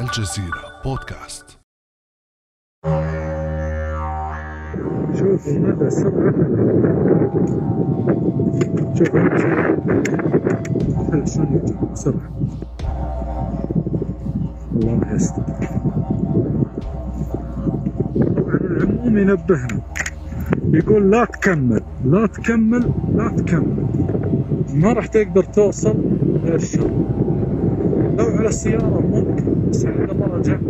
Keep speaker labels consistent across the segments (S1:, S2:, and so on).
S1: الجزيرة بودكاست.
S2: شوف هذا سبعة شوف هذا شلون سبعة الله يستر. العموم ينبهنا. يقول لا تكمل لا تكمل لا تكمل. ما راح تقدر توصل الشرق لو على السيارة ممكن بس على الدراجة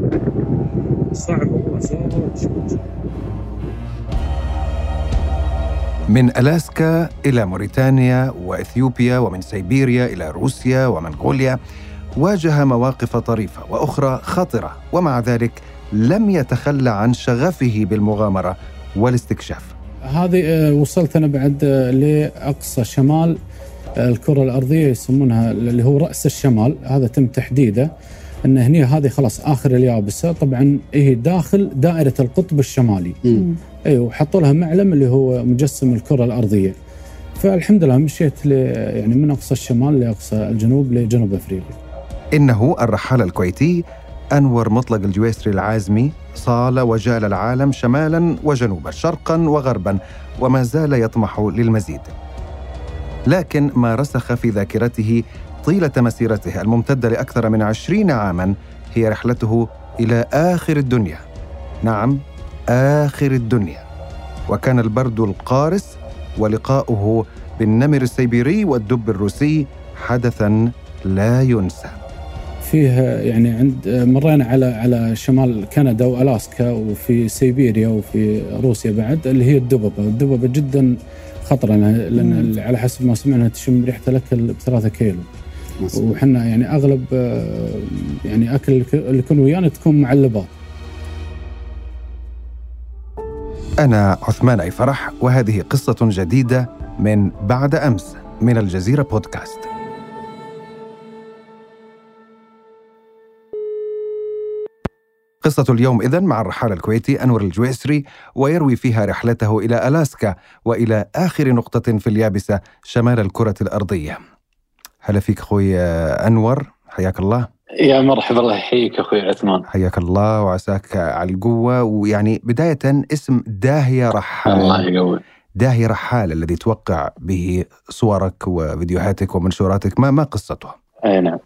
S2: صعب والله
S3: من ألاسكا إلى موريتانيا وإثيوبيا ومن سيبيريا إلى روسيا ومنغوليا واجه مواقف طريفة وأخرى خطرة ومع ذلك لم يتخلى عن شغفه بالمغامرة والاستكشاف.
S4: هذه آه، وصلت أنا بعد آه، لأقصى شمال. الكرة الأرضية يسمونها اللي هو رأس الشمال هذا تم تحديده. إن هني هذه خلاص آخر اليابسة. طبعا هي داخل دائرة القطب الشمالي. أي وحطوا لها معلم اللي هو مجسم الكرة الأرضية. فالحمد لله مشيت يعني من أقصى الشمال لأقصى الجنوب لجنوب أفريقيا.
S3: إنه الرحالة الكويتي أنور مطلق الجويسري العازمي صال وجال العالم شمالا وجنوبا شرقا وغربا وما زال يطمح للمزيد. لكن ما رسخ في ذاكرته طيلة مسيرته الممتدة لأكثر من عشرين عاما هي رحلته إلى آخر الدنيا. نعم آخر الدنيا. وكان البرد القارس ولقاؤه بالنمر السيبيري والدب الروسي حدثا لا ينسى.
S4: فيه يعني عند مرينا على على شمال كندا وألاسكا وفي سيبيريا وفي روسيا بعد اللي هي الدببة، الدببة جدا خطرة لأن- لأن على حسب ما سمعنا تشم ريحة الاكل بثلاثة كيلو. وحنا يعني أغلب آه، يعني أكل اللي يكون ويانا تكون معلبات
S3: أنا عثمان أي فرح وهذه قصة جديدة من بعد أمس من الجزيرة بودكاست. قصة اليوم إذن مع الرحالة الكويتي أنور الجويسري ويروي فيها رحلته إلى ألاسكا وإلى آخر نقطة في اليابسة شمال الكرة الأرضية. هلا فيك أخوي آه، أنور حياك الله.
S5: يا مرحبا الله يحييك أخوي عثمان.
S3: حياك الله وعساك على القوة ويعني بداية اسم داهية رحال
S5: الله يقوي.
S3: داهية رحال الذي توقع به صورك وفيديوهاتك ومنشوراتك. ما ما قصته؟
S5: أي نعم.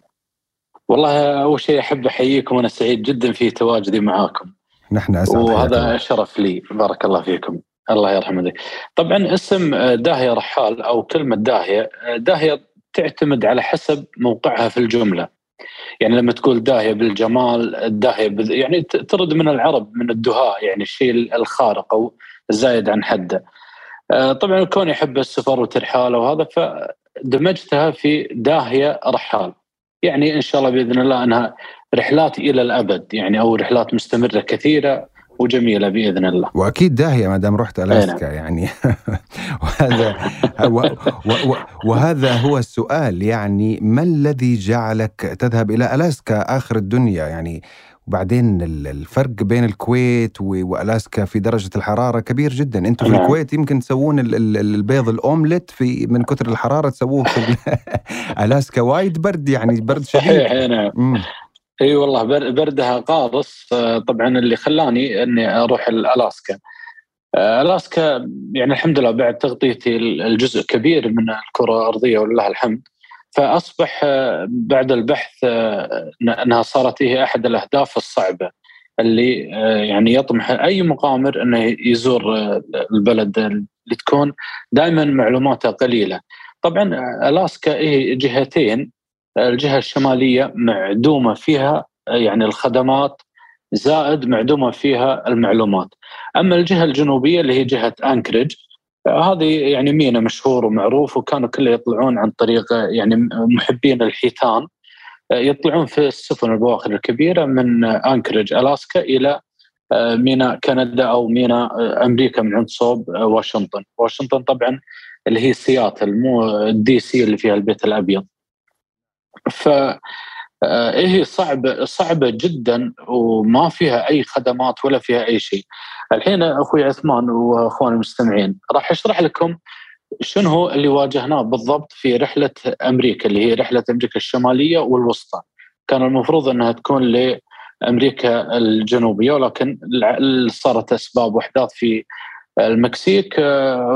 S5: والله أول شيء أحب أحييكم وأنا سعيد جدا في تواجدي معاكم.
S3: نحن أسعد
S5: وهذا
S3: الله.
S5: شرف لي. بارك الله فيكم. الله يرحم ذي طبعا اسم داهية رحال أو كلمة داهية داهية تعتمد على حسب موقعها في الجملة. يعني لما تقول داهية بالجمال الداهيه بال... يعني ترد من العرب من الدهاء يعني الشيء الخارق أو الزايد عن حده. آه، طبعا كوني احب السفر وترحاله وهذا فدمجتها في داهية رحال. يعني إن شاء الله بإذن الله أنها رحلات إلى الأبد يعني أو رحلات مستمرة كثيرة وجميلة بإذن الله.
S3: وأكيد داهية ما دام رحت ألاسكا يعني. وهذا و و و وهذا هو السؤال يعني ما الذي جعلك تذهب إلى ألاسكا آخر الدنيا؟ يعني وبعدين ال- الفرق بين الكويت وألاسكا في درجة الحرارة كبير جدا أنتم في
S5: نعم.
S3: الكويت يمكن تسوون ال- ال- البيض الأومليت في من كثر الحرارة تسووه في ال- ألاسكا وايد برد يعني برد شديد
S5: صحيح اي نعم. إي والله بر- بردها قارص آه، طبعا اللي خلاني إني أروح ألاسكا. آه، ألاسكا يعني الحمد لله بعد تغطيتي الجزء كبير من الكرة الأرضية ولله الحمد فأصبح آه، بعد البحث آه، أنها صارت هي أحد الأهداف الصعبة اللي آه، يعني يطمح أي مقامر أنه يزور البلد اللي تكون دائما معلوماتها قليلة. طبعا ألاسكا هي جهتين الجهة الشمالية معدومة فيها يعني الخدمات زائد معدومة فيها المعلومات. أما الجهة الجنوبية اللي هي جهة أنكريج هذه يعني ميناء مشهور ومعروف وكانوا كله يطلعون عن طريق يعني محبين الحيتان يطلعون في السفن البواخر الكبيرة من أنكريج ألاسكا إلى ميناء كندا أو ميناء أمريكا من عند صوب واشنطن، واشنطن طبعا اللي هي سياتل مو ال DC اللي فيها البيت الأبيض. ف هي صعبه صعبة جدا وما فيها أي خدمات ولا فيها أي شيء. الحين أخوي عثمان وأخواني المستمعين راح أشرح لكم شنو هو اللي واجهناه بالضبط في رحلة أمريكا اللي هي رحلة أمريكا الشمالية والوسطى. كان المفروض إنها تكون أمريكا الجنوبية ولكن صارت أسباب وأحداث في المكسيك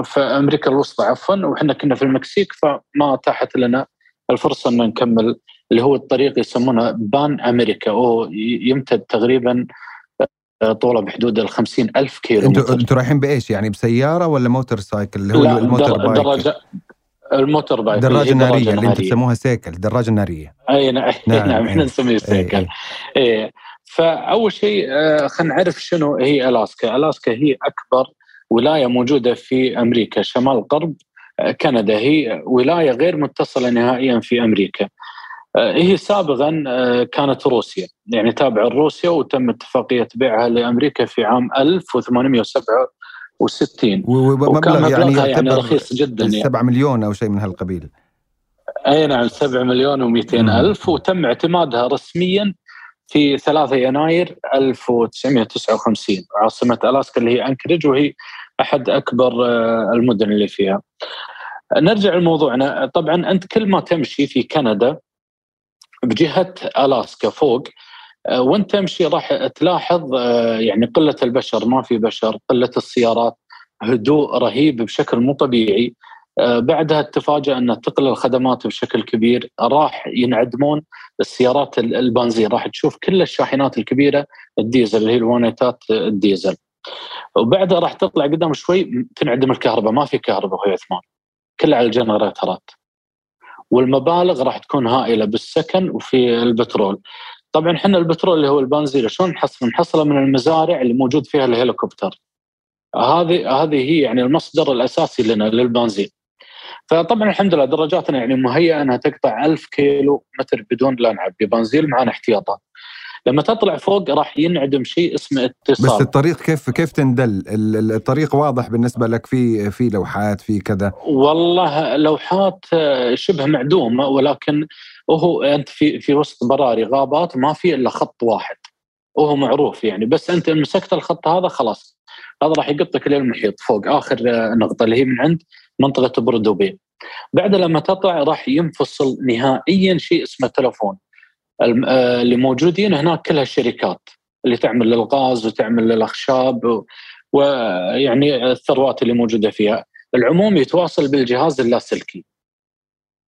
S5: في أمريكا الوسطى عفوا وإحنا كنا في المكسيك فما أتاحت لنا الفرصة ان نكمل اللي هو الطريق يسمونه Pan America وهو يمتد تقريبا طوله بحدود ال ألف كيلو
S3: أنتوا أنتوا رايحين بإيش يعني بسيارة ولا motorcycle اللي هو
S5: لا
S3: ال
S5: motor.
S3: bike
S5: دراجة الموتور بايك
S3: دراجة
S5: هي
S3: نارية اللي
S5: أنتم.
S3: تسموها سيكل دراجة نارية
S5: أي نعم
S3: نعم،
S5: نعم إحنا
S3: إيه.
S5: نسميه سيكل
S3: إيه.
S5: إيه. فأول شيء آه، خلينا نعرف شنو هي ألاسكا، ألاسكا هي أكبر ولاية موجودة في أمريكا شمال غرب آه، كندا هي ولاية غير متصلة نهائيا في أمريكا. آه، هي سابقا آه، كانت روسيا. يعني تابعة لروسيا وتم اتفاقية بيعها لأمريكا في عام 1867
S3: و- و-
S5: وكان
S3: ومبلغ يعني
S5: يعني رخيص جدا يعني.
S3: 7 مليون أو شيء من هالقبيل.
S5: أي نعم 7 مليون و200
S3: مم.
S5: ألف. وتم اعتمادها رسميا في 3 يناير 1959 عاصمة ألاسكا اللي هي أنكريج وهي أحد أكبر آه، المدن اللي فيها. نرجع لموضوعنا. طبعا أنت كل ما تمشي في كندا بجهة ألاسكا فوق آه، وانت تمشي راح تلاحظ آه، يعني قلة البشر ما في بشر قلة السيارات هدوء رهيب بشكل مو طبيعي. آه، بعدها تفاجأ أن تقل الخدمات بشكل كبير راح ينعدمون السيارات ال- البنزين راح تشوف كل الشاحنات الكبيرة الديزل اللي هي الوانيتات الديزل. وبعدها راح تطلع قدام شوي تنعدم الكهرباء ما في كهرباء أخوي عثمان كلها على الجنريترات. والمبالغ راح تكون هائلة بالسكن وفي البترول. طبعا إحنا البترول اللي هو البنزين شلون نحصل؟ نحصله من المزارع اللي موجود فيها الهليكوبتر هذه هذه هي يعني المصدر الأساسي لنا للبنزين. فطبعا الحمد لله دراجاتنا يعني مهيئة إنها تقطع 1000 كيلو متر بدون لا نعبي. بنزين معنا احتياطات. لما تطلع فوق راح ينعدم شيء اسمه
S3: بس
S5: اتصال
S3: الطريق كيف كيف تندل؟ ال- ال- الطريق واضح بالنسبة لك في في لوحات في كذا؟
S5: والله لوحات آه، شبه معدومه ولكن هو أنت في في وسط براري غابات ما في إلا خط واحد. وهو معروف يعني بس أنت مسكت الخط هذا خلاص. هذا راح يقطك للمحيط فوق. آخر آه، نقطة اللي هي من عند منطقة بردوبي بعد لما تطلع راح ينفصل نهائيا شيء اسمه تلفون. اللي موجودين هناك كلها الشركات اللي تعمل للغاز وتعمل للأخشاب ويعني الثروات اللي موجودة فيها. العموم يتواصل بالجهاز اللاسلكي.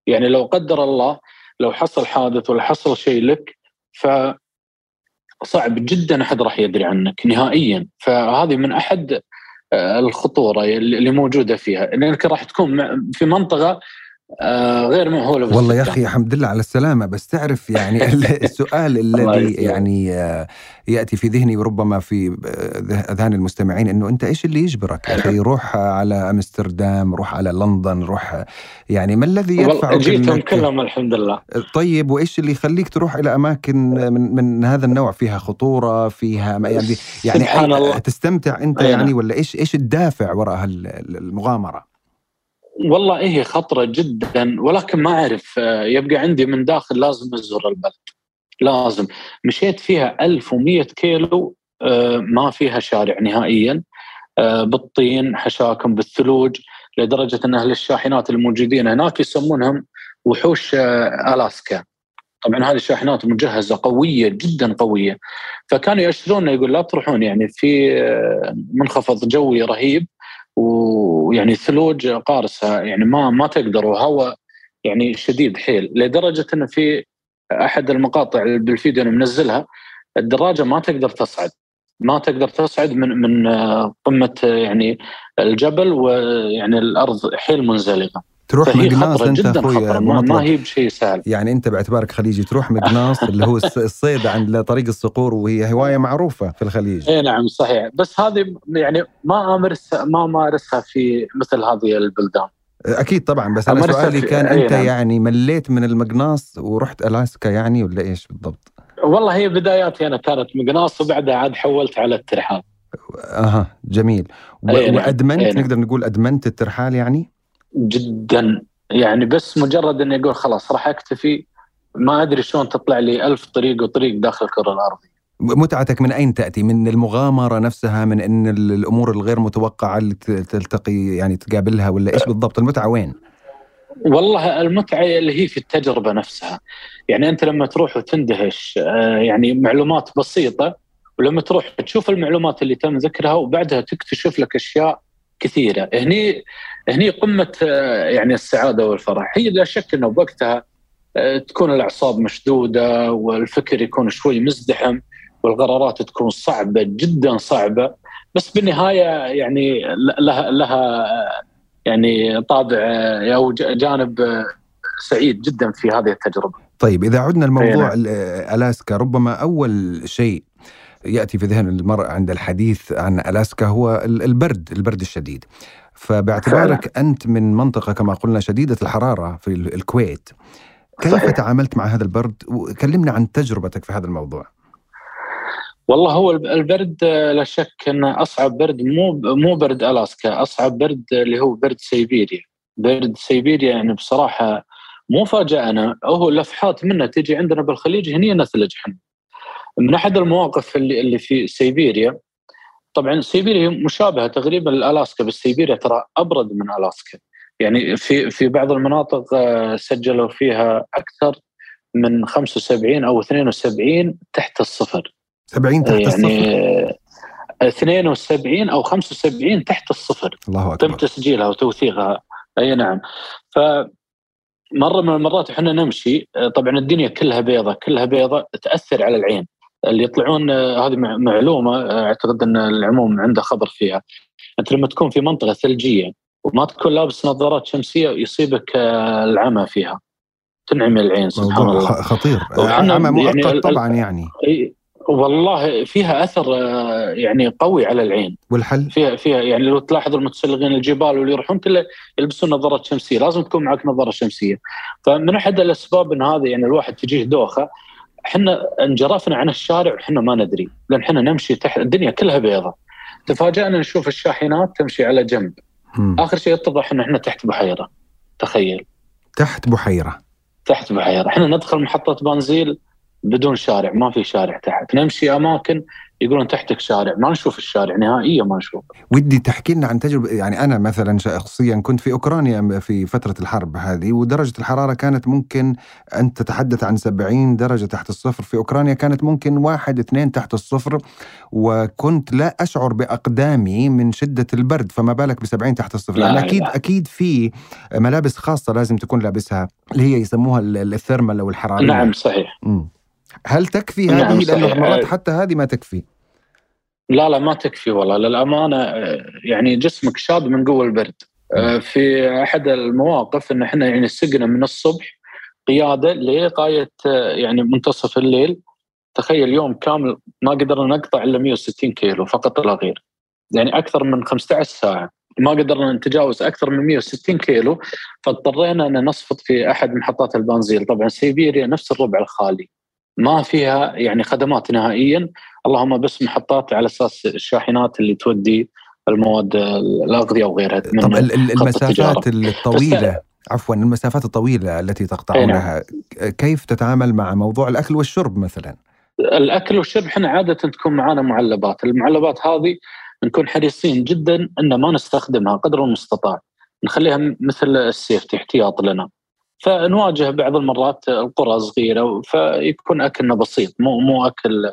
S5: يعني لو قدر الله لو حصل حادث ولا حصل شيء لك ف صعب جدا أحد راح يدري عنك نهائيا. فهذه من أحد آه، الخطورة اللي موجودة فيها. لأنك راح تكون في منطقة آه، غير مأهوله
S3: والله يا. أخي الحمد لله على السلامة. بس تعرف يعني ال- السؤال الذي. يعني آه، يأتي في ذهني وربما في آه، أذهان المستمعين إنه أنت إيش اللي يجبرك يا أخي؟ روح على أمستردام روح على لندن روح يعني ما الذي يدفعك
S5: جيتهم كلهم الحمد لله.
S3: طيب وإيش اللي يخليك تروح إلى أماكن من من هذا النوع؟ فيها خطورة فيها ما- يعني يعني
S5: سبحان الله.
S3: تستمتع
S5: أنت
S3: يعني
S5: نعم.
S3: ولا إيش إيش الدافع وراء المغامرة؟
S5: والله إيه خطرة جدا ولكن ما أعرف آه، يبقى عندي من داخل لازم أزور البلد. لازم. مشيت فيها 1100 كيلو آه، ما فيها شارع نهائيا. آه، بالطين حشاكم بالثلوج لدرجة أن أهل الشاحنات الموجودين هناك يسمونهم وحوش ألاسكا. طبعا هذه الشاحنات مجهزة قوية جدا قوية. فكانوا يأشرون يقول لا تروحون يعني في منخفض جوي رهيب ويعني ثلوج قارسه يعني ما ما تقدر وهواء يعني شديد حيل لدرجة انه في أحد المقاطع بالفيديو أنا منزلها الدراجة ما تقدر تصعد ما تقدر تصعد من من آه، قمة آه، يعني الجبل ويعني الأرض حيل منزلقة.
S3: تروح مقناص
S5: أنت
S3: أخوي
S5: ما. ما هي بشيء سهل
S3: يعني أنت باعتبارك خليجي تروح مقناص اللي هو الص- الصيد عند طريق الصقور وهي هواية معروفة في الخليج
S5: اي نعم صحيح بس هذه يعني ما امارسها ما مارسها في مثل هذه البلدان
S3: أكيد طبعا بس
S5: أنا
S3: سؤالي كان
S5: أي
S3: أنت
S5: نعم.
S3: يعني مليت من المقناص ورحت ألاسكا يعني ولا إيش بالضبط؟
S5: والله هي بداياتي أنا كانت مقناص وبعدها عاد حولت على الترحال
S3: أها جميل و...
S5: أي نعم،
S3: وأدمنت
S5: أي نعم.
S3: نقدر نقول أدمنت الترحال يعني؟
S5: جدا يعني بس مجرد اني أقول خلاص راح أكتفي ما أدري شلون تطلع لي ألف طريق وطريق داخل الكرة الأرضية
S3: متعتك من أين تأتي؟ من المغامرة نفسها من إن ال- الأمور الغير متوقعة اللي تلتقي يعني تقابلها ولا إيش بالضبط؟ المتعة وين؟
S5: والله المتعة اللي هي في التجربة نفسها يعني أنت لما تروح وتندهش آه، يعني معلومات بسيطة ولما تروح تشوف المعلومات اللي تم ذكرها وبعدها تكتشف لك أشياء كثيرة هني هني قمة آه، يعني السعادة والفرح هي لا شك إنه بوقتها آه، تكون الأعصاب مشدودة والفكر يكون شوي مزدحم والقرارات تكون صعبة جدا صعبة بس بالنهاية يعني لها لها يعني طابع أو جانب سعيد جدا في هذه التجربة.
S3: طيب إذا عدنا لموضوع ألاسكا ربما أول شيء يأتي في ذهن المرء عند الحديث عن ألاسكا هو البرد، البرد الشديد. فباعتبارك. أنت من منطقة كما قلنا شديدة الحرارة في الكويت كيف صحيح. تعاملت مع هذا البرد؟ وكلمنا عن تجربتك في هذا الموضوع.
S5: والله هو البرد لا شك انه أصعب برد مو مو برد ألاسكا أصعب برد اللي هو برد سيبيريا برد سيبيريا يعني بصراحة مو فاجأنا هو لفحات منه تجي عندنا بالخليج هني نثلج إحنا من أحد المواقف اللي اللي في سيبيريا طبعا سيبيريا مشابهة تقريبا لألاسكا بس سيبيريا ترى أبرد من ألاسكا. يعني في في بعض المناطق آه، سجلوا فيها أكثر من 75 أو 72 تحت الصفر.
S3: 70 تحت
S5: يعني 72 أو 75 تحت الصفر.
S3: الله أكبر.
S5: تم تسجيلها وتوثيقها. أي نعم. ف مرة من المرات إحنا نمشي طبعا الدنيا كلها بيضة كلها بيضة تأثر على العين. اللي يطلعون هذه معلومة أعتقد أن العموم عنده خبر فيها. أنت لما تكون في منطقة ثلجية وما تكون لابس نظارات شمسية يصيبك العمى فيها. تنعمي العين سبحان الله.
S3: خطير. عمى مؤقت يعني طبعا يعني.
S5: والله فيها أثر آه، يعني قوي على العين.
S3: والحل؟
S5: فيها فيها يعني لو تلاحظ المتسلقين الجبال واللي يروحون كله يلبسون نظارات شمسية لازم تكون معك نظارة شمسية. فمن أحد الأسباب إن هذا يعني الواحد تجيه دوخة إحنا انجرفنا عن الشارع وحنا ما ندري لأن إحنا نمشي تحت الدنيا كلها بيضة. تفاجأنا نشوف الشاحنات تمشي على جنب. م. آخر شيء اتضح ان إحنا تحت بحيرة تخيل.
S3: تحت بحيرة.
S5: تحت بحيرة. إحنا ندخل محطة بنزيل بدون شارع ما في شارع تحت. نمشي أماكن يقولون تحتك شارع ما نشوف الشارع نهائيا ما نشوف.
S3: ودي تحكي لنا عن تجربة يعني أنا مثلا شخصيا كنت في أوكرانيا في فترة الحرب هذه ودرجة الحرارة كانت ممكن أن تتحدث عن 70 درجة تحت الصفر. في أوكرانيا كانت ممكن واحد اثنين تحت الصفر وكنت لا أشعر بأقدامي من شدة البرد فما بالك ب 70 تحت الصفر؟ يعني أكيد لا. أكيد في ملابس خاصة لازم تكون لابسها اللي هي يسموها الثيرمال أو الحرارية.
S5: نعم صحيح. م.
S3: هل تكفي هذه؟ نعم لأنه مرات حتى هذه ما تكفي.
S5: لا لا ما تكفي والله للأمانة يعني جسمك شاب من قوة البرد. آه، في أحد المواقف إن إحنا يعني سقنا من الصبح قيادة لغاية يعني منتصف الليل تخيل يوم كامل ما قدرنا نقطع إلا 160 كيلو فقط لا غير. يعني أكثر من 15 ساعة ما قدرنا نتجاوز أكثر من 160 كيلو فاضطرينا إن نصفط في أحد محطات البنزين طبعا سيبيريا نفس الربع الخالي ما فيها يعني خدمات نهائيا اللهم بس محطات على أساس الشاحنات اللي تودي المواد الأغذية وغيرها
S3: طب المسافات الطويلة عفوا المسافات الطويلة التي تقطعونها نعم. كيف تتعامل مع موضوع الأكل والشرب مثلا؟
S5: الأكل والشرب إحنا عادة تكون معنا معلبات، المعلبات هذه نكون حريصين جدا إن ما نستخدمها قدر المستطاع، نخليها مثل السيفتي احتياط لنا. فنواجه بعض المرات القرى صغيره فيكون أكلنا بسيط مو مو أكل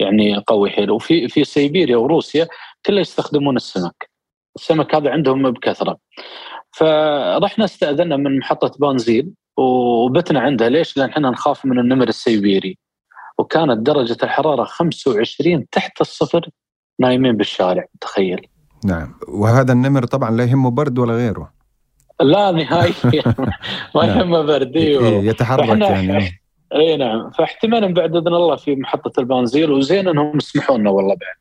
S5: يعني قوي حيل. وفي في سيبيريا وروسيا كله يستخدمون السمك. السمك هذا عندهم بكثرة. فرحنا استاذنا من محطة بنزين وبتنا عندها. ليش؟ لأن إحنا نخاف من النمر السيبيري. وكانت درجة الحرارة 25 تحت الصفر نايمين بالشارع تخيل.
S3: نعم. وهذا النمر طبعا لا يهمه برد ولا غيره.
S5: لا نهائيا. ما نعم. يهمه بردي
S3: يتحرك يعني.
S5: اي نعم. فاحتمال بعد إذن الله في محطة البنزيل وزين إنهم يسمحوا لنا والله بعد.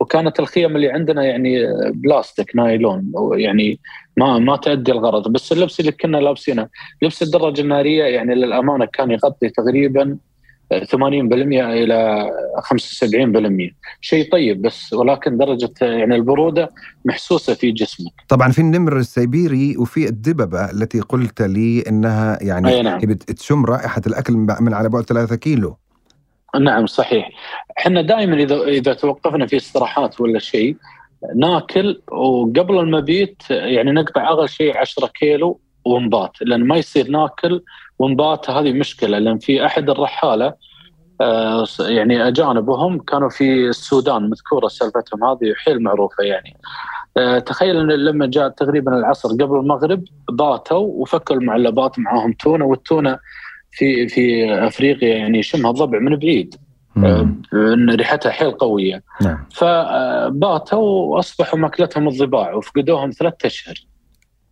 S5: وكانت الخيم اللي عندنا يعني بلاستيك نايلون يعني ما ما تؤدي الغرض. بس اللبس اللي كنا لابسينه لبس الدراجة النارية يعني للأمانة كان يغطي تقريبا 80% إلى 75% شيء طيب بس ولكن درجة يعني البرودة محسوسة في جسمك.
S3: طبعا في النمر السيبيري وفي الدببة التي قلت لي إنها يعني أي نعم. بتشم رائحة الأكل من على بعد 3 كيلو.
S5: نعم صحيح. إحنا دائما إذا إذا توقفنا في استراحات ولا شيء ناكل وقبل المبيت يعني نقطع أقل شيء 10 كيلو ونبات لأن ما يصير ناكل ونبات هذه مشكلة لأن في أحد الرحالة آه، يعني اجانب وهم كانوا في السودان مذكورة سالفتهم هذه حيل معروفة يعني. آه، تخيل إن لما جاء تقريبا العصر قبل المغرب باتوا وفكوا المعلبات معاهم تونة والتونة في في أفريقيا يعني يشمها الضبع من بعيد. آه،. إن ريحتها حيل قوية.
S3: نعم.
S5: فباتوا وأصبحوا ماكلتهم الضباع وفقدوهم ثلاثة أشهر.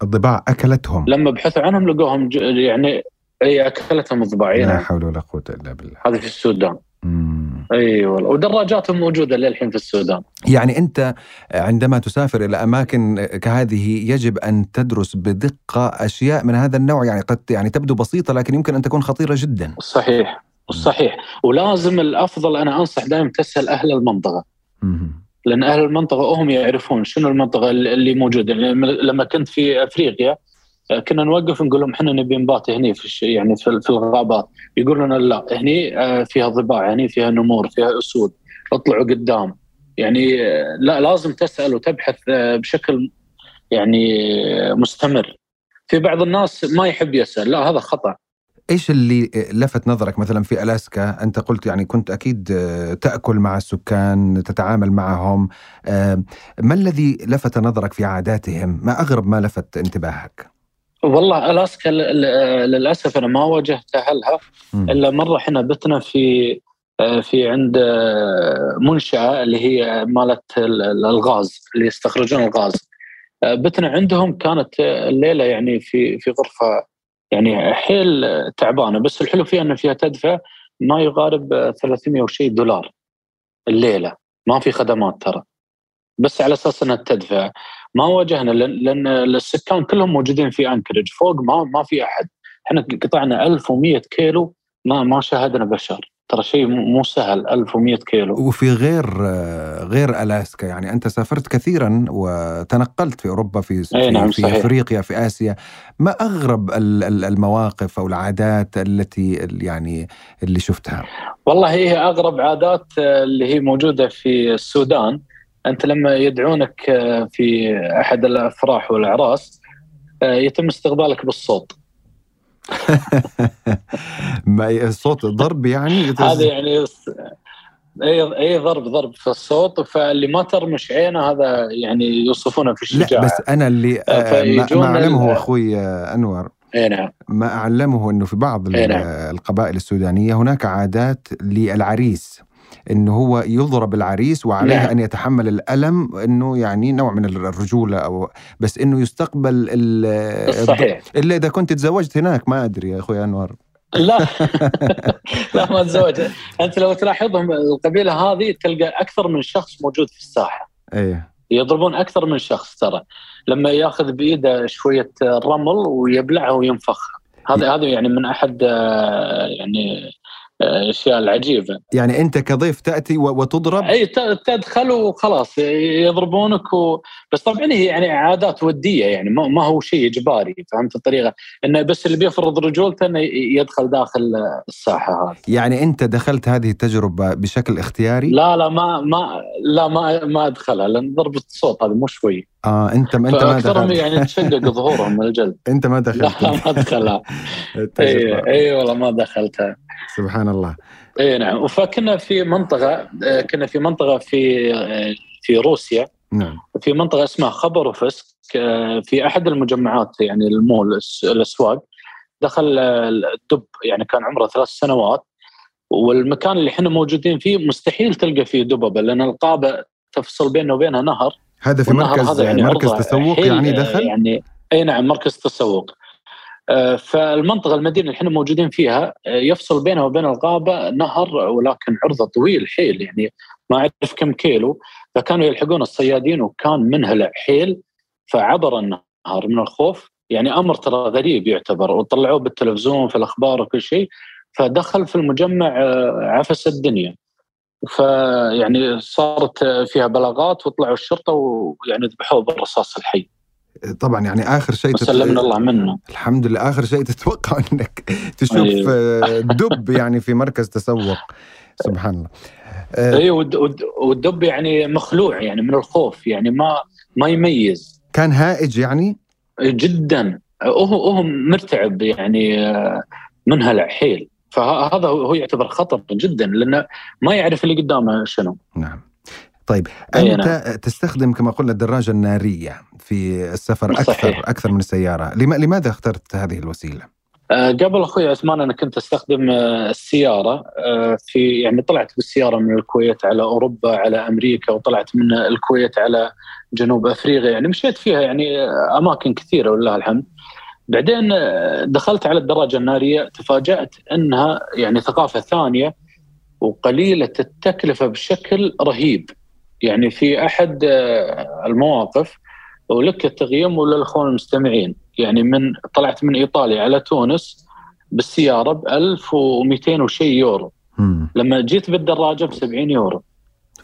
S3: الضباع أكلتهم.
S5: لما بحثوا عنهم لقوهم يعني إي أكلتهم الضباع
S3: لا حول ولا قوة إلا بالله.
S5: هذه في السودان.
S3: مم.
S5: إي والله. ودراجاتهم موجودة للحين في السودان.
S3: يعني أنت عندما تسافر إلى أماكن كهذه يجب أن تدرس بدقة أشياء من هذا النوع. يعني قد يعني تبدو بسيطة لكن يمكن أن تكون خطيرة جدا.
S5: صحيح صحيح. ولازم الأفضل أنا أنصح دائما تسأل أهل المنطقة.
S3: مم.
S5: لأن أهل المنطقة هم يعرفون شنو المنطقة اللي موجودة. لما كنت في أفريقيا كنا نوقف نقول لهم إحنا نبي نبات هني في. يعني في في الغابات يقولوا لنا لا هني آه، فيها ضباع هني فيها نمور فيها أسود اطلعوا قدام يعني آه، لا لازم تسأل وتبحث آه، بشكل يعني آه، مستمر في بعض الناس ما يحب يسأل لا هذا خطأ
S3: إيش اللي لفت نظرك مثلا في ألاسكا؟ أنت قلت يعني كنت أكيد آه، تأكل مع السكان، تتعامل معهم، آه، ما الذي لفت نظرك في عاداتهم؟ ما أغرب ما لفت انتباهك؟
S5: والله ألاسكا للأسف أنا ما واجهت
S3: أهلها.
S5: إلا مرة إحنا بتنا في آه، في عند آه، منشأة اللي هي مالت ال- ال- الغاز اللي يستخرجون الغاز. آه، بتنا عندهم كانت الليلة يعني في في غرفة يعني حيل تعبانة بس الحلو فيها ان فيها تدفع ما يقارب آه، 300 وشيء دولار الليلة. ما في خدمات ترى. بس على أساس إنها تدفع. ما واجهنا لأن السكان كلهم موجودين في انكرج فوق ما ما في أحد. إحنا قطعنا 1100 كيلو ما ما شاهدنا بشر. ترى شيء مو سهل 1100 كيلو.
S3: وفي غير غير ألاسكا. يعني أنت سافرت كثيرا وتنقلت في أوروبا في في,
S5: نعم،
S3: في
S5: صحيح.
S3: أفريقيا في آسيا. ما أغرب ال- ال- المواقف أو العادات التي ال- يعني اللي شفتها؟
S5: والله هي أغرب عادات آه، اللي هي موجودة في السودان. أنت لما يدعونك آه، في أحد الأفراح والأعراس آه، يتم استقبالك بالصوت.
S3: ما صوت ضرب يعني؟
S5: هذا يعني أي أي ضرب ضرب في الصوت. فاللي ما ترمش عينه هذا يعني يوصفونه في
S3: لا
S5: الشجاعة.
S3: بس أنا اللي آه، ما, أعلمه أخوي أنور.
S5: أي نعم.
S3: ما أعلمه إنه في بعض
S5: إيه نعم.
S3: القبائل السودانية هناك عادات للعريس. انه هو يضرب العريس وعليه
S5: نعم.
S3: أن يتحمل الألم إنه يعني نوع من الرجولة أو بس إنه يستقبل ال-
S5: صحيح.
S3: إلا إذا كنت تزوجت هناك ما أدري يا أخوي أنور.
S5: لا. لا ما تزوج أنت لو تلاحظهم القبيلة هذه تلقى أكثر من شخص موجود في الساحة.
S3: إيه.
S5: يضربون أكثر من شخص ترى. لما يأخذ بإيده شوية رمل ويبلعها وينفخها. هذا هذا يعني من أحد آه، يعني الاشياء العجيبة.
S3: يعني أنت كضيف تأتي وتضرب؟
S5: أي تدخل وخلاص يضربونك و... بس طبعا هي يعني عادات ودية يعني ما ما هو شيء إجباري فهمت الطريقة؟ انه بس اللي بيفرض رجولته إنه يدخل داخل الساحة هذه.
S3: يعني أنت دخلت هذه التجربة بشكل اختياري؟
S5: لا لا ما ما لا ما ما أدخلها لأن ضربة الصوت هذه مو شوي
S3: آه أنت أنت ما دخلت.
S5: يعني تشقق ظهورهم من الجلد.
S3: أنت ما
S5: لا
S3: دخلت
S5: ما أدخلها. اي
S3: التجربة.
S5: اي والله ما دخلتها.
S3: سبحان الله.
S5: اي نعم. فكنا في منطقة آه، كنا في منطقة في آه، في روسيا.
S3: نعم.
S5: في منطقة اسمها خبروفسك آه، في أحد المجمعات يعني المول الأسواق. دخل الدب يعني كان عمره ثلاث سنوات. والمكان اللي إحنا موجودين فيه مستحيل تلقى فيه دببة لأن القابة تفصل بينه وبينها نهر.
S3: هذا في مركز
S5: هذا يعني
S3: مركز تسوق يعني دخل؟
S5: يعني اي نعم مركز تسوق. فالمنطقة المدينة اللي إحنا موجودين فيها آه، يفصل بينها وبين الغابة نهر ولكن عرضة طويل حيل يعني ما أعرف كم كيلو. فكانوا يلحقون الصيادين وكان منهلع حيل فعبر النهر من الخوف. يعني أمر ترى غريب يعتبر وطلعوه بالتلفزيون في الأخبار وكل شيء. فدخل في المجمع آه، عفس الدنيا. فيعني صارت فيها بلاغات وطلعوا الشرطة ويعني ذبحوه بالرصاص الحي.
S3: طبعا يعني آخر شيء تت-
S5: وسلمنا الله منه
S3: الحمد لله. آخر شيء تتوقع إنك تشوف
S5: أيوه.
S3: دب يعني في مركز تسوق. سبحان الله. آه،
S5: اي والد- والد- والدب يعني مخلوع يعني من الخوف يعني ما ما يميز.
S3: كان هائج يعني؟
S5: جدا. وهو هو مرتعب يعني آه، منهلع حيل فهذا هو يعتبر خطر جدا لأنه ما يعرف اللي قدامه شنو.
S3: نعم. طيب
S5: أي
S3: أنت
S5: نعم.
S3: تستخدم كما قلنا الدراجة النارية في السفر أكثر
S5: صحيح.
S3: أكثر من السيارة لما لماذا اخترت هذه الوسيلة
S5: آه، قبل أخوي عثمان أنا كنت أستخدم آه، السيارة آه، في يعني طلعت بالسيارة من الكويت على أوروبا على أمريكا وطلعت من الكويت على جنوب أفريقيا يعني مشيت فيها يعني أماكن كثيرة ولله الحمد. بعدين دخلت على الدراجة النارية تفاجأت أنها يعني ثقافة ثانية وقليلة التكلفة بشكل رهيب. يعني في أحد آه، المواقف ولك التقييم وللاخوان المستمعين. يعني من طلعت من إيطاليا على تونس بالسيارة ب 1200 وشي يورو.
S3: مم.
S5: لما جيت بالدراجة ب 70 يورو.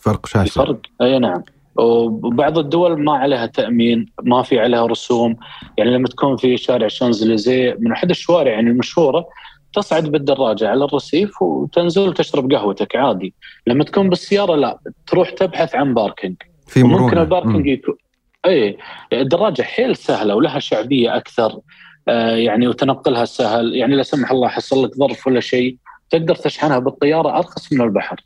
S3: فرق شاسع.
S5: فرق أي نعم. وبعض الدول ما عليها تأمين ما في عليها رسوم. يعني لما تكون في شارع شانزليزيه من أحد الشوارع يعني المشهورة تصعد بالدراجة على الرصيف وتنزل وتشرب قهوتك عادي. لما تكون بالسيارة لا تروح تبحث عن parking.
S3: في مرونة.
S5: ممكن ال parking
S3: مم.
S5: يكون اي الدراجة حيل سهلة ولها شعبية أكثر. آه يعني وتنقلها سهل. يعني لا سمح الله حصل لك ظرف ولا شيء تقدر تشحنها بالطيارة أرخص من البحر.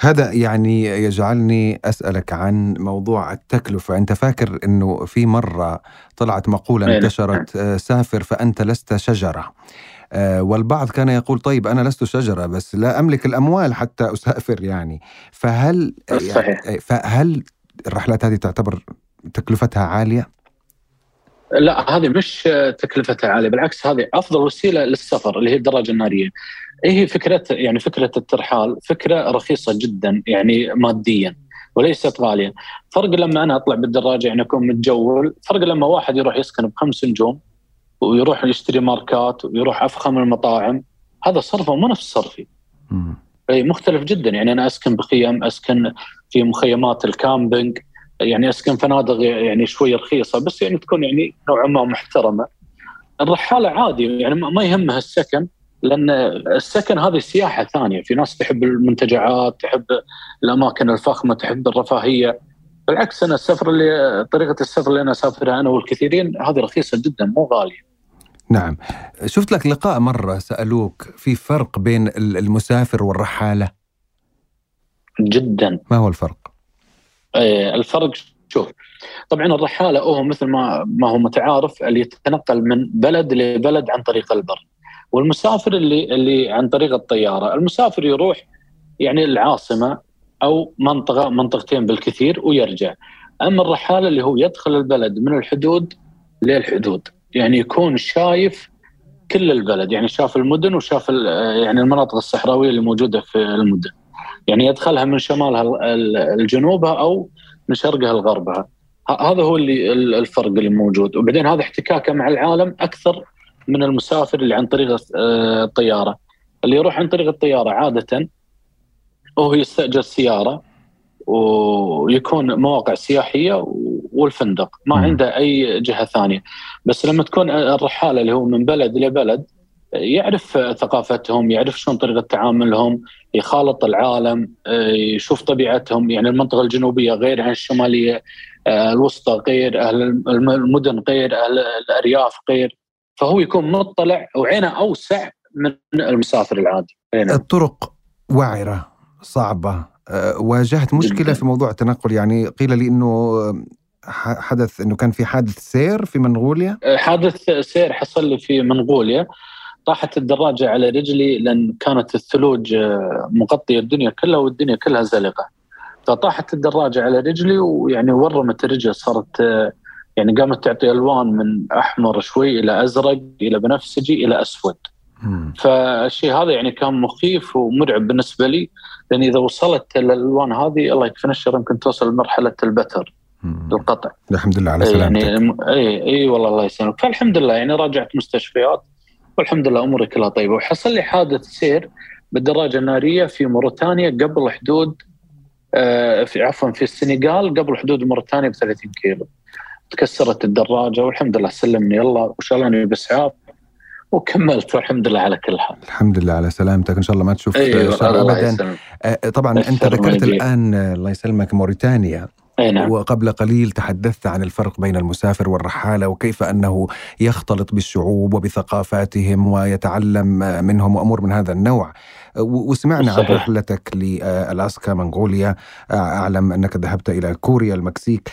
S3: هذا يعني يجعلني أسألك عن موضوع التكلفة، أنت فاكر إنه في مرة طلعت
S5: مقولة نعم.
S3: انتشرت آه، سافر فأنت لست شجرة. آه، والبعض كان يقول طيب أنا لست شجرة بس لا أملك الأموال حتى أسافر يعني، فهل
S5: صحيح.
S3: يعني فهل الرحلات هذه تعتبر تكلفتها عالية؟
S5: لا هذه مش آه، تكلفتها عالية بالعكس هذه أفضل وسيلة للسفر اللي هي الدراجة النارية. هي فكرة يعني فكرة الترحال فكرة رخيصة جدا يعني ماديا وليست غالية. فرق لما أنا أطلع بالدراجة يعني أكون متجول، فرق لما واحد يروح يسكن بخمس نجوم ويروح يشتري ماركات ويروح أفخم المطاعم. هذا صرفه مو نفس صرفي. أي مختلف جدا. يعني أنا أسكن بخيم أسكن في مخيمات الكامبينج. يعني أسكن فنادق يعني شوي رخيصة بس يعني تكون يعني نوعا ما محترمة. الرحالة عادي يعني ما ما يهمها السكن لأن السكن هذه سياحة ثانية. في ناس تحب المنتجعات تحب الأماكن الفخمة تحب الرفاهية. بالعكس أنا السفر اللي طريقة السفر اللي أنا أسافرها أنا والكثيرين هذه رخيصة جدا مو غالية.
S3: نعم. شفت لك لقاء مرة سألوك في فرق بين ال- المسافر والرحالة،
S5: جدا.
S3: ما هو الفرق؟
S5: إيه، الفرق شوف طبعا الرحالة هو مثل ما ما هو متعارف اللي يتنقل من بلد لبلد عن طريق البر والمسافر اللي اللي عن طريق الطيارة. المسافر يروح يعني العاصمة أو منطقه منطقتين بالكثير ويرجع. أما الرحالة اللي هو يدخل البلد من الحدود للحدود. يعني يكون شايف كل البلد يعني شاف المدن وشاف يعني المناطق الصحراوية اللي موجودة في المدن. يعني يدخلها من شمالها ال- ال- الجنوبها أو من شرقها لغربها هذا هو اللي ال- الفرق اللي موجود. وبعدين هذا احتكاكه مع العالم أكثر من المسافر اللي عن طريق آه، الطيارة. اللي يروح عن طريق الطيارة عادة هو يستأجر سيارة ويكون مواقع سياحية والفندق ما. عنده أي جهة ثانية. بس لما تكون الرحالة اللي هو من بلد لبلد يعرف ثقافتهم يعرف شلون طريقة تعاملهم يخالط العالم يشوف طبيعتهم. يعني المنطقة الجنوبية غير عن الشمالية الوسطى غير أهل الم- المدن غير أهل الأرياف غير. فهو يكون مطلع وعينه أوسع من المسافر العادي. أي نعم.
S3: الطرق وعرة صعبة. واجهت
S5: مشكلة.
S3: في موضوع التنقل. يعني قيل لي إنه ح- حدث إنه كان في حادث سير في منغوليا؟
S5: حادث سير حصل لي في منغوليا. طاحت الدراجة على رجلي لأن كانت الثلوج آه، مغطية الدنيا كلها والدنيا كلها زلقة. فطاحت الدراجة على رجلي ويعني ورمت الرجل. صارت آه، يعني قامت تعطي ألوان من أحمر شوي إلى أزرق إلى بنفسجي إلى أسود.
S3: مم.
S5: فالشيء هذا يعني كان مخيف ومرعب بالنسبة لي لأن إذا وصلت الألوان هذه الله يكفينا الشر يمكن توصل لمرحلة البتر. القطع.
S3: الحمد لله على
S5: إيه
S3: سلامتك.
S5: يعني اي اي والله الله يسلمك. فالحمد لله يعني راجعت مستشفيات والحمد لله أموري كلها طيبة. وحصل لي حادث سير بالدراجة النارية في موريتانيا قبل حدود آه في عفوا في السنغال قبل حدود موريتانيا ب 30 كيلو. تكسرت الدراجة والحمد لله سلمني الله وشالني باسعاف وكملت والحمد لله على كل حال.
S3: الحمد لله على سلامتك. إن شاء الله ما تشوف
S5: اي
S3: شر ابدا. أه، طبعا
S5: أنت
S3: ذكرت. الآن أه، الله يسلمك موريتانيا.
S5: اي نعم.
S3: وقبل قليل تحدثت عن الفرق بين المسافر والرحالة وكيف أنه يختلط بالشعوب وبثقافاتهم ويتعلم منهم وأمور من هذا النوع. وسمعنا عن
S5: صحيح.
S3: رحلتك لألاسكا منغوليا. أعلم أنك ذهبت إلى كوريا المكسيك.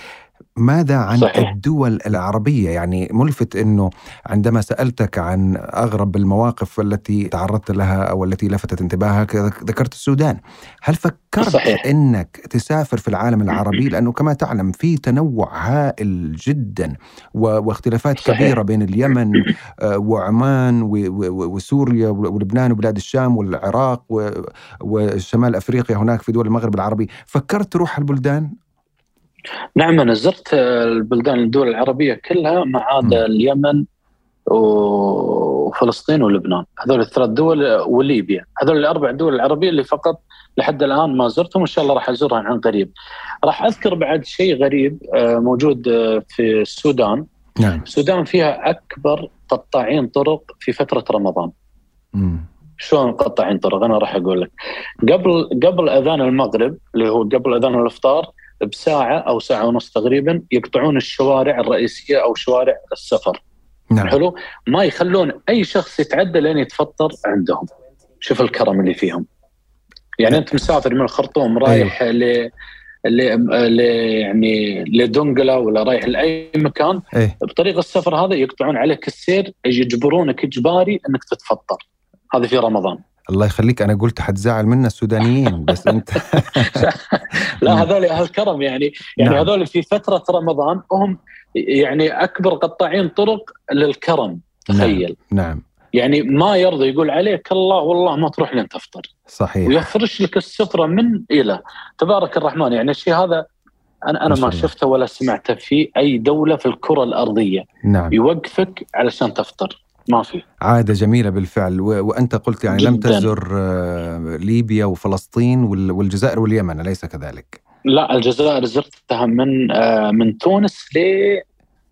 S3: ماذا عن
S5: صحيح.
S3: الدول العربية يعني ملفت أنه عندما سألتك عن أغرب المواقف التي تعرضت لها أو التي لفتت انتباهك ذكرت السودان هل فكرت
S5: صحيح.
S3: أنك تسافر في العالم العربي لأنه كما تعلم في تنوع هائل جدا واختلافات
S5: صحيح.
S3: كبيرة بين اليمن آه، وعمان وسوريا ولبنان وبلاد الشام والعراق وشمال أفريقيا هناك في دول المغرب العربي فكرت تروح البلدان
S5: نعم أنا زرت البلدان الدول العربية كلها ما عدا اليمن وفلسطين ولبنان. هذول الثلاث دول وليبيا. هذول الأربع دول العربية اللي فقط لحد الآن ما زرتهم وان شاء الله راح ازورها عن قريب. راح أذكر بعد شيء غريب آه، موجود آه، في السودان.
S3: نعم.
S5: السودان فيها أكبر قطاعين طرق في فترة رمضان.
S3: مم.
S5: شلون قطاعين طرق؟ أنا راح أقول لك. قبل قبل أذان المغرب اللي هو قبل أذان الإفطار بساعة أو ساعة ونص تقريبا يقطعون الشوارع الرئيسية أو شوارع السفر.
S3: نعم.
S5: حلو؟ ما يخلون أي شخص يتعدى لين يتفطر عندهم. شوف الكرم اللي فيهم. يعني أنت مسافر من الخرطوم رايح ل ل ل- يعني لدنقله ولا رايح لأي مكان
S3: إيه.
S5: بطريق السفر هذا يقطعون عليك السير يجبرونك إجباري إنك تتفطر. هذا في رمضان.
S3: الله يخليك أنا قلت حتزعل منا السودانيين بس أنت
S5: لا
S3: مم.
S5: هذول أهل كرم يعني يعني
S3: نعم.
S5: هذول في فترة رمضان هم يعني أكبر قطاعين طرق للكرم تخيل.
S3: نعم.
S5: يعني ما يرضى يقول عليك الله والله ما تروح لين تفطر.
S3: صحيح.
S5: ويفرش لك السفرة من إلى. تبارك الرحمن يعني الشيء هذا أنا
S3: أنا
S5: ما. شفته ولا سمعته في أي دولة في الكرة الأرضية.
S3: نعم.
S5: يوقفك علشان تفطر. ما في
S3: عادة جميلة بالفعل و... وأنت قلت يعني لم
S5: جداً.
S3: تزر آه، ليبيا وفلسطين وال... والجزائر واليمن أليس كذلك؟
S5: لا الجزائر زرتها من آه، من تونس ل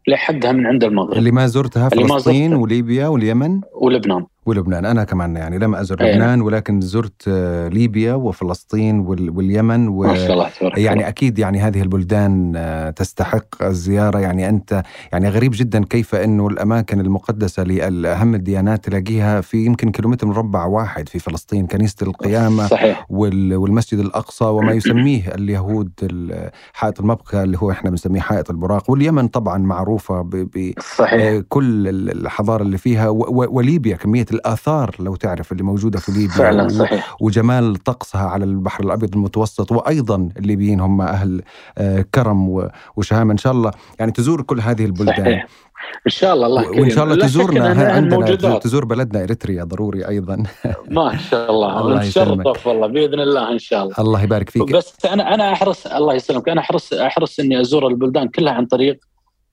S5: لحدها من عند المغرب
S3: اللي ما زرتها
S5: اللي ما
S3: فلسطين
S5: زرتها.
S3: وليبيا واليمن
S5: ولبنان
S3: ولبنان. أنا كمان يعني لم أزر
S5: أي
S3: لبنان ولكن زرت آه، ليبيا وفلسطين وال... واليمن و...
S5: ما شاء الله تبارك الله.
S3: يعني أكيد يعني هذه البلدان آه، تستحق الزيارة. يعني أنت يعني غريب جدا كيف إنه الأماكن المقدسة لاهم الديانات تلاقيها في يمكن كيلومتر مربع واحد في فلسطين كنيسة القيامة
S5: صحيح.
S3: وال- والمسجد الأقصى وما يسميه اليهود ال- حائط المبكى اللي هو إحنا بنسميه حائط البراق. واليمن طبعا معروفة ب- ب-
S5: صحيح.
S3: آه، كل ال- الحضارة اللي فيها و- و- وليبيا كمية الآثار لو تعرف اللي موجودة في ليبيا
S5: فعلا صحيح.
S3: وجمال طقسها على البحر الأبيض المتوسط وأيضا الليبيين هم أهل آه، كرم وشهامة. إن شاء الله يعني تزور كل هذه البلدان.
S5: صحيح. إن شاء الله الله
S3: وإن شاء الله تزورنا عندنا. تزور بلدنا إريتريا ضروري أيضا.
S5: ما شاء الله,
S3: الله.
S5: نتشرف والله بإذن الله إن شاء الله.
S3: الله يبارك فيك.
S5: بس أنا أنا أحرص الله يسلمك أنا أحرص أحرص إني أزور البلدان كلها عن طريق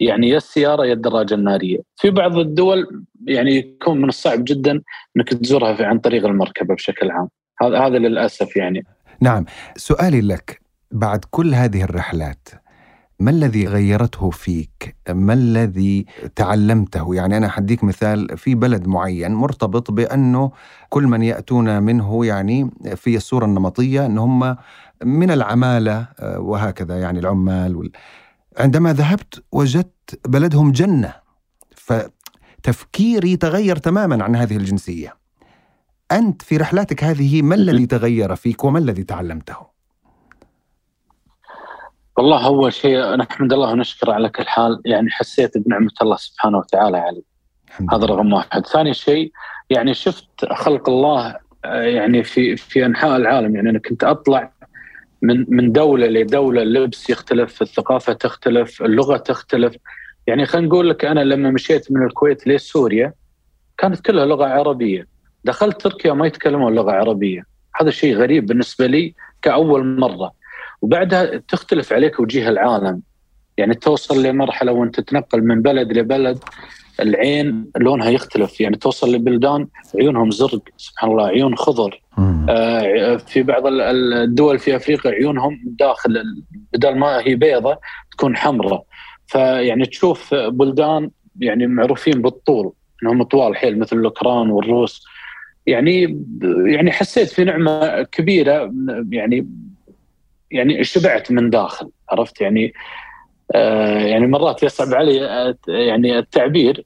S5: يعني يا السيارة يا الدراجة النارية، في بعض الدول يعني يكون من الصعب جدا إنك تزورها عن طريق المركبة بشكل عام، هذا هذا للأسف يعني.
S3: نعم سؤالي لك بعد كل هذه الرحلات ما الذي غيرته فيك؟ ما الذي تعلمته؟ يعني أنا حديك مثال في بلد معين مرتبط بأنه كل من يأتون منه يعني في الصورة النمطية أن هم من العمالة آه، وهكذا يعني العمال وال... عندما ذهبت وجدت بلدهم جنة فتفكيري تغير تماما عن هذه الجنسية أنت في رحلاتك هذه ما الذي تغير فيك وما الذي تعلمته؟
S5: والله أول شيء نحمد الله ونشكره على كل حال يعني حسيت بنعمة الله سبحانه وتعالى علي. هذا. رقم واحد، ثاني شيء يعني شفت خلق الله آه، يعني في في أنحاء العالم يعني أنا كنت أطلع من من دولة لدولة اللبس يختلف، الثقافة تختلف، اللغة تختلف، يعني خلينا نقول لك أنا لما مشيت من الكويت لسوريا كانت كلها لغة عربية، دخلت تركيا ما يتكلمون لغة عربية، هذا شيء غريب بالنسبة لي كأول مرة، وبعدها تختلف عليك وجيه العالم، يعني توصل لمرحلة وأنت تتنقل من بلد لبلد. العين لونها يختلف يعني توصل لبلدان عيونهم زرق سبحان الله عيون خضر. آه، في بعض ال- ال- الدول في أفريقيا عيونهم داخل بدل ما هي بيضة تكون حمراء. فيعني تشوف بلدان يعني معروفين بالطول إنهم طوال حيل مثل الأوكران والروس. يعني يعني حسيت في نعمة كبيرة يعني يعني شبعت من داخل عرفت؟ يعني آه يعني مرات يصعب علي يعني التعبير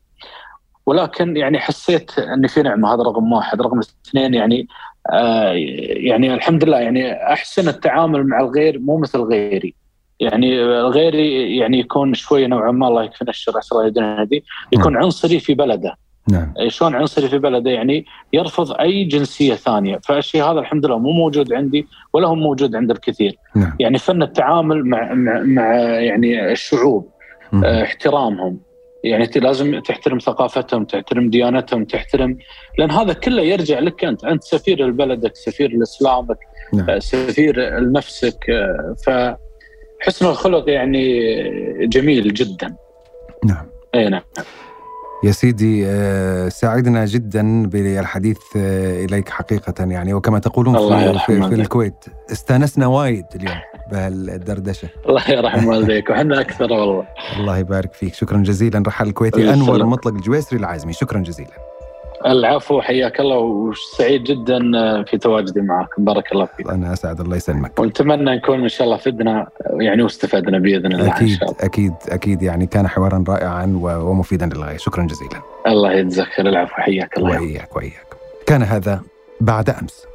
S5: ولكن يعني حسيت ان في نعمة هذا رقم واحد، رقم اثنين يعني آه يعني الحمد لله يعني أحسن التعامل مع الغير مو مثل غيري. يعني غيري يعني يكون شوي نوعا ما الله يكفينا الشر الله يهدينا يكون عنصري في بلده.
S3: نعم.
S5: شلون عنصري في بلده؟ يعني يرفض أي جنسية ثانية. فالشيء هذا الحمد لله مو موجود عندي ولا هو موجود عند الكثير.
S3: نعم.
S5: يعني فن التعامل مع مع, مع يعني الشعوب
S3: مم.
S5: آه، احترامهم. يعني أنت لازم تحترم ثقافتهم تحترم ديانتهم تحترم لأن هذا كله يرجع لك أنت. أنت سفير لبلدك سفير لإسلامك
S3: نعم.
S5: آه، سفير لنفسك آه، فحسن الخلق يعني جميل جدا.
S3: نعم.
S5: أي نعم.
S3: يا سيدي آه، سعدنا جدا بالحديث آه، إليك حقيقة يعني. وكما تقولون
S5: الله
S3: في, في, في. الكويت استانسنا وايد اليوم بهالدردشة.
S5: الله يرحم والديك وحنا أكثر والله.
S3: الله يبارك فيك. شكرا جزيلا. رحال الكويتي
S5: أنور.
S3: مطلق الجويسري العازمي. شكرا جزيلا.
S5: العفو حياك الله وسعيد جدا في تواجدي معكم بارك الله فيك.
S3: أنا أسعد الله يسلمك.
S5: ونتمنى نكون إن شاء الله فدنا يعني واستفدنا بإذن الله
S3: أكيد
S5: شاء الله.
S3: أكيد أكيد. يعني كان حوارا رائعا ومفيدا للغاية. شكرا جزيلا.
S5: الله يجزاك خير. العفو حياك الله.
S3: واياك واياك كان هذا بعد أمس.